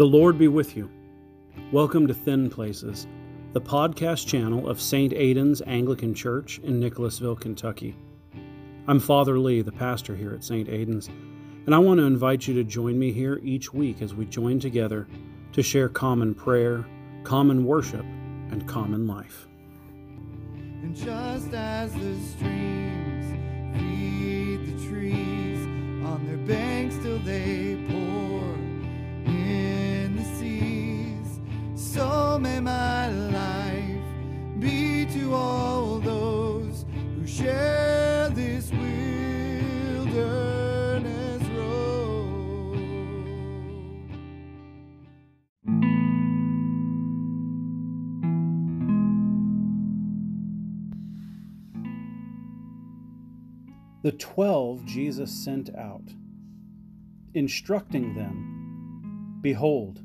The Lord be with you. Welcome to Thin Places, the podcast channel of St. Aidan's Anglican Church in Nicholasville, Kentucky. I'm Father Lee, the pastor here at St. Aidan's, and I want to invite you to join me here each week as we join together to share common prayer, common worship, and common life. And just as the streams feed the trees on their banks till they pour so may my life be to all those who share this wilderness road. The twelve Jesus sent out, instructing them Behold,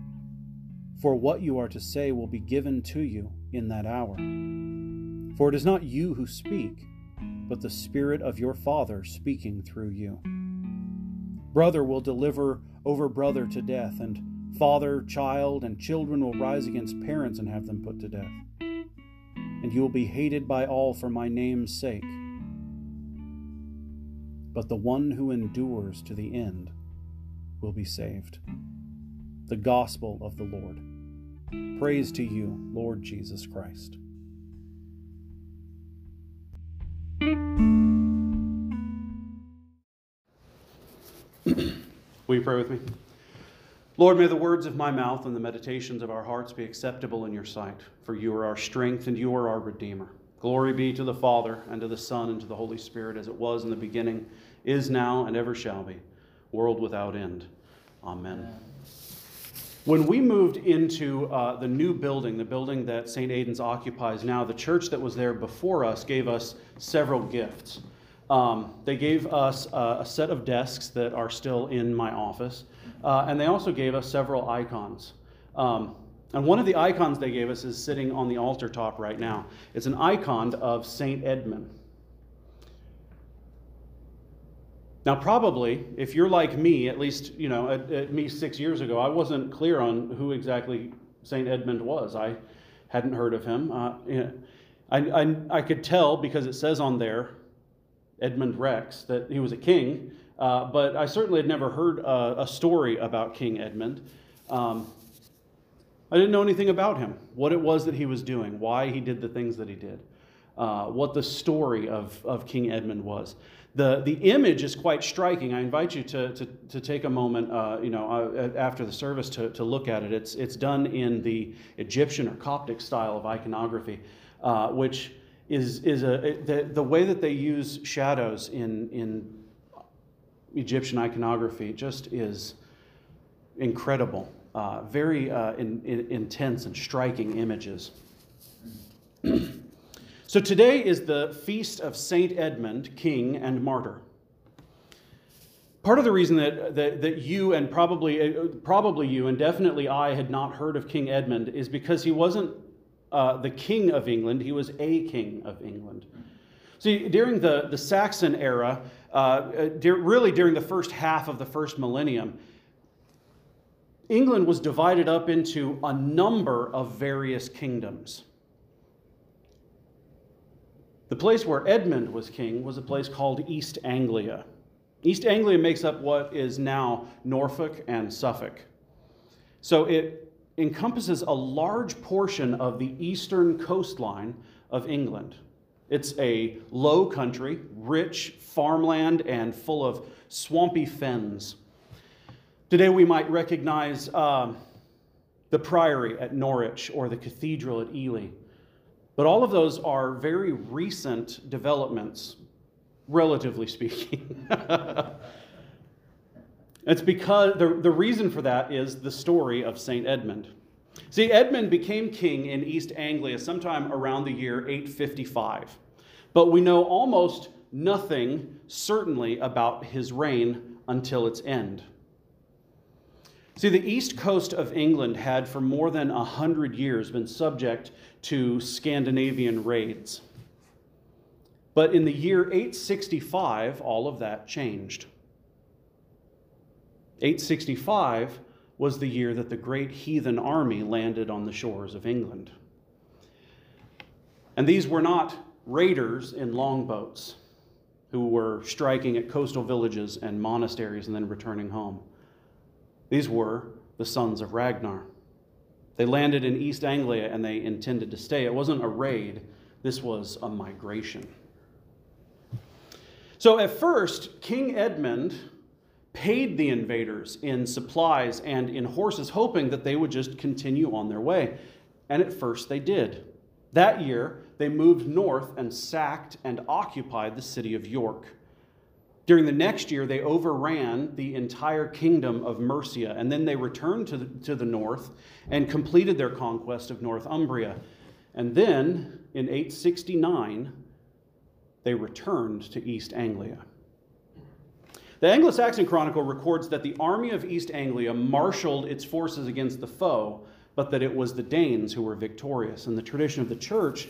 For what you are to say will be given to you in that hour. For it is not you who speak, but the Spirit of your Father speaking through you. Brother will deliver over brother to death, and father, child, and children will rise against parents and have them put to death. And you will be hated by all for my name's sake but the one who endures to the end will be saved. The Gospel of the Lord. Praise to you, Lord Jesus Christ. Will you pray with me? Lord, may the words of my mouth and the meditations of our hearts be acceptable in your sight, for you are our strength and you are our Redeemer. Glory be to the Father, and to the Son, and to the Holy Spirit, as it was in the beginning, is now, and ever shall be, world without end. Amen. When we moved into uh, the new building, the building that St. Aidan's occupies now, the church that was there before us gave us several gifts. Um, they gave us uh, a set of desks that are still in my office, uh, and they also gave us several icons. Um, and one of the icons they gave us is sitting on the altar top right now. It's an icon of St. Edmund. Now, probably, if you're like me, at least, you know, at, at me six years ago, I wasn't clear on who exactly St. Edmund was. I hadn't heard of him. Uh, you know, I, I, I, could tell because it says on there, Edmund Rex, that he was a king, uh, but I certainly had never heard a, a story about King Edmund. Um, I didn't know anything about him, what it was that he was doing, why he did the things that he did, uh, what the story of, of King Edmund was. The, the image is quite striking. I invite you to, to, to take a moment uh, you know, uh, after the service to, to look at it. It's, it's done in the Egyptian or Coptic style of iconography, uh, which is, is a, the, the way that they use shadows in, in Egyptian iconography just is incredible uh, very uh, in, in, intense and striking images. so today is the feast of Saint Edmund, king and martyr. Part of the reason that, that, that you and probably, uh, probably you and definitely I had not heard of King Edmund is because he wasn't uh, the king of England, he was a king of England. See, during the, the Saxon era, uh, uh really during the first half of the first millennium, England was divided up into a number of various kingdoms. The place where Edmund was king was a place called East Anglia. East Anglia makes up what is now Norfolk and Suffolk. So it encompasses a large portion of the eastern coastline of England. It's a low country, rich farmland, and full of swampy fens. Today we might recognize um, the priory at Norwich or the cathedral at Ely. But all of those are very recent developments, relatively speaking. It's because the, the reason for that is the story of St. Edmund. See, Edmund became king in East Anglia sometime around the year 855, but we know almost nothing certainly about his reign until its end. See, the east coast of England had for more than a hundred years been subject to Scandinavian raids. But in the year 865, all of that changed. 865 was the year that the great heathen army landed on the shores of England. And these were not raiders in longboats who were striking at coastal villages and monasteries and then returning home. These were the sons of Ragnar. They landed in East Anglia and they intended to stay. It wasn't a raid, this was a migration. So at first, King Edmund paid the invaders in supplies and in horses, hoping that they would just continue on their way. And at first they did. That year, they moved north and sacked and occupied the city of York. During the next year, they overran the entire kingdom of Mercia, and then they returned to the, to the north and completed their conquest of Northumbria. And then, in 869, they returned to East Anglia. The Anglo Saxon Chronicle records that the army of East Anglia marshaled its forces against the foe, but that it was the Danes who were victorious. And the tradition of the church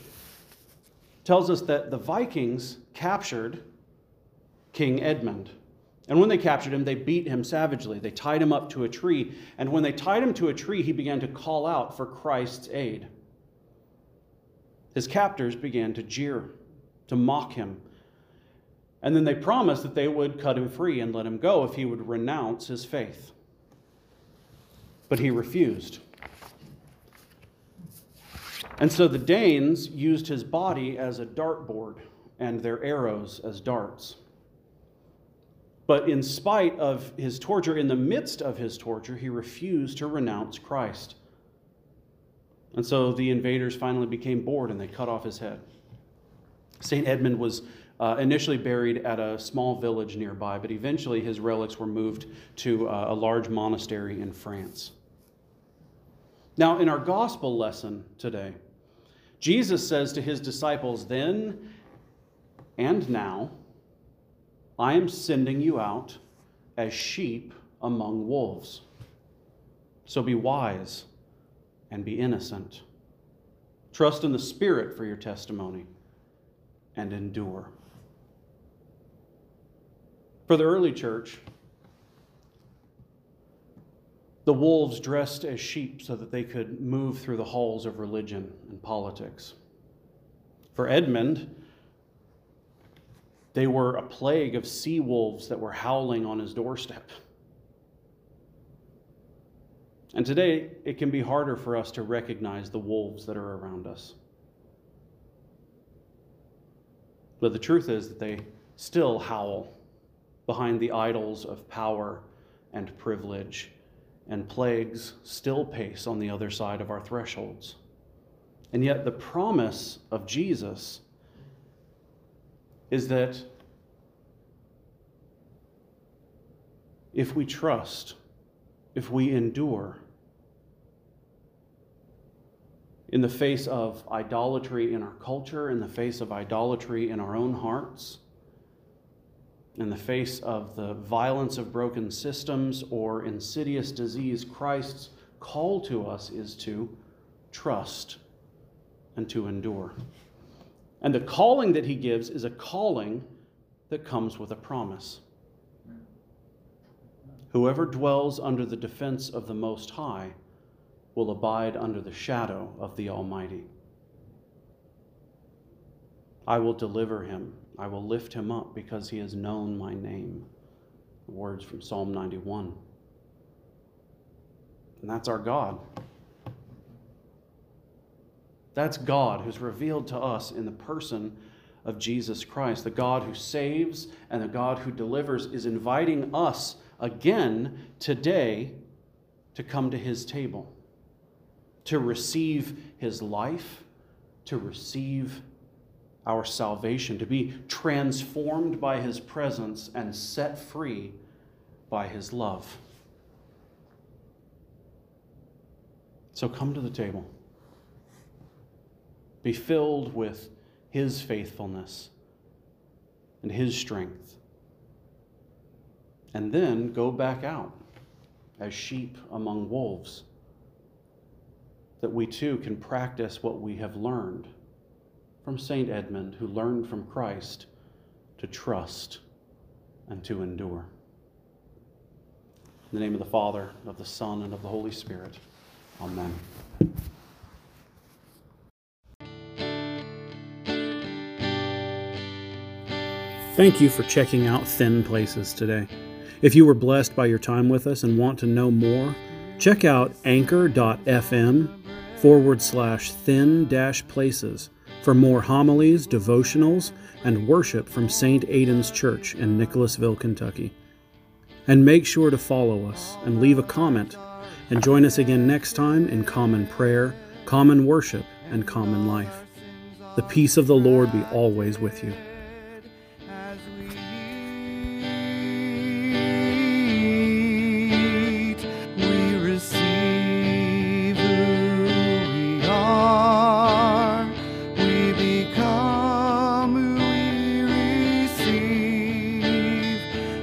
tells us that the Vikings captured King Edmund. And when they captured him, they beat him savagely. They tied him up to a tree. And when they tied him to a tree, he began to call out for Christ's aid. His captors began to jeer, to mock him and then they promised that they would cut him free and let him go if he would renounce his faith. But he refused. And so the Danes used his body as a dartboard and their arrows as darts. But in spite of his torture, in the midst of his torture, he refused to renounce Christ. And so the invaders finally became bored and they cut off his head. St. Edmund was uh, initially buried at a small village nearby, but eventually his relics were moved to uh, a large monastery in France. Now, in our gospel lesson today, Jesus says to his disciples, Then and now, I am sending you out as sheep among wolves. So be wise and be innocent. Trust in the Spirit for your testimony and endure. For the early church, the wolves dressed as sheep so that they could move through the halls of religion and politics. For Edmund, they were a plague of sea wolves that were howling on his doorstep. And today, it can be harder for us to recognize the wolves that are around us. But the truth is that they still howl behind the idols of power and privilege, and plagues still pace on the other side of our thresholds. And yet, the promise of Jesus is that if we trust, if we endure, in the face of idolatry in our culture, in the face of idolatry in our own hearts, in the face of the violence of broken systems or insidious disease, Christ's call to us is to trust and to endure. And the calling that he gives is a calling that comes with a promise. Whoever dwells under the defense of the Most High will abide under the shadow of the Almighty. I will deliver him I will lift him up because he has known my name. Words from Psalm 91. And that's our God. That's God who's revealed to us in the person of Jesus Christ. The God who saves and the God who delivers is inviting us again today to come to his table, to receive his life, to receive our salvation, to be transformed by his presence and set free by his love. So come to the table. Be filled with his faithfulness and his strength. And then go back out as sheep among wolves, that we too can practice what we have learned from St. Edmund, who learned from Christ to trust and to endure. In the name of the Father, of the Son, and of the Holy Spirit. Amen. Thank you for checking out Thin Places today. If you were blessed by your time with us and want to know more, check out anchor.fm forward slash thin dash places for more homilies, devotionals, and worship from St. Aidan's Church in Nicholasville, Kentucky. And make sure to follow us and leave a comment, and join us again next time in common prayer, common worship, and common life. The peace of the Lord be always with you.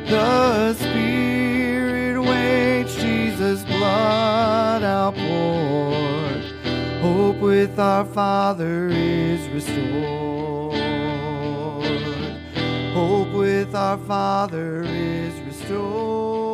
The Spirit waits Jesus' blood outpoured. Hope with our Father is restored. Hope with our Father is restored.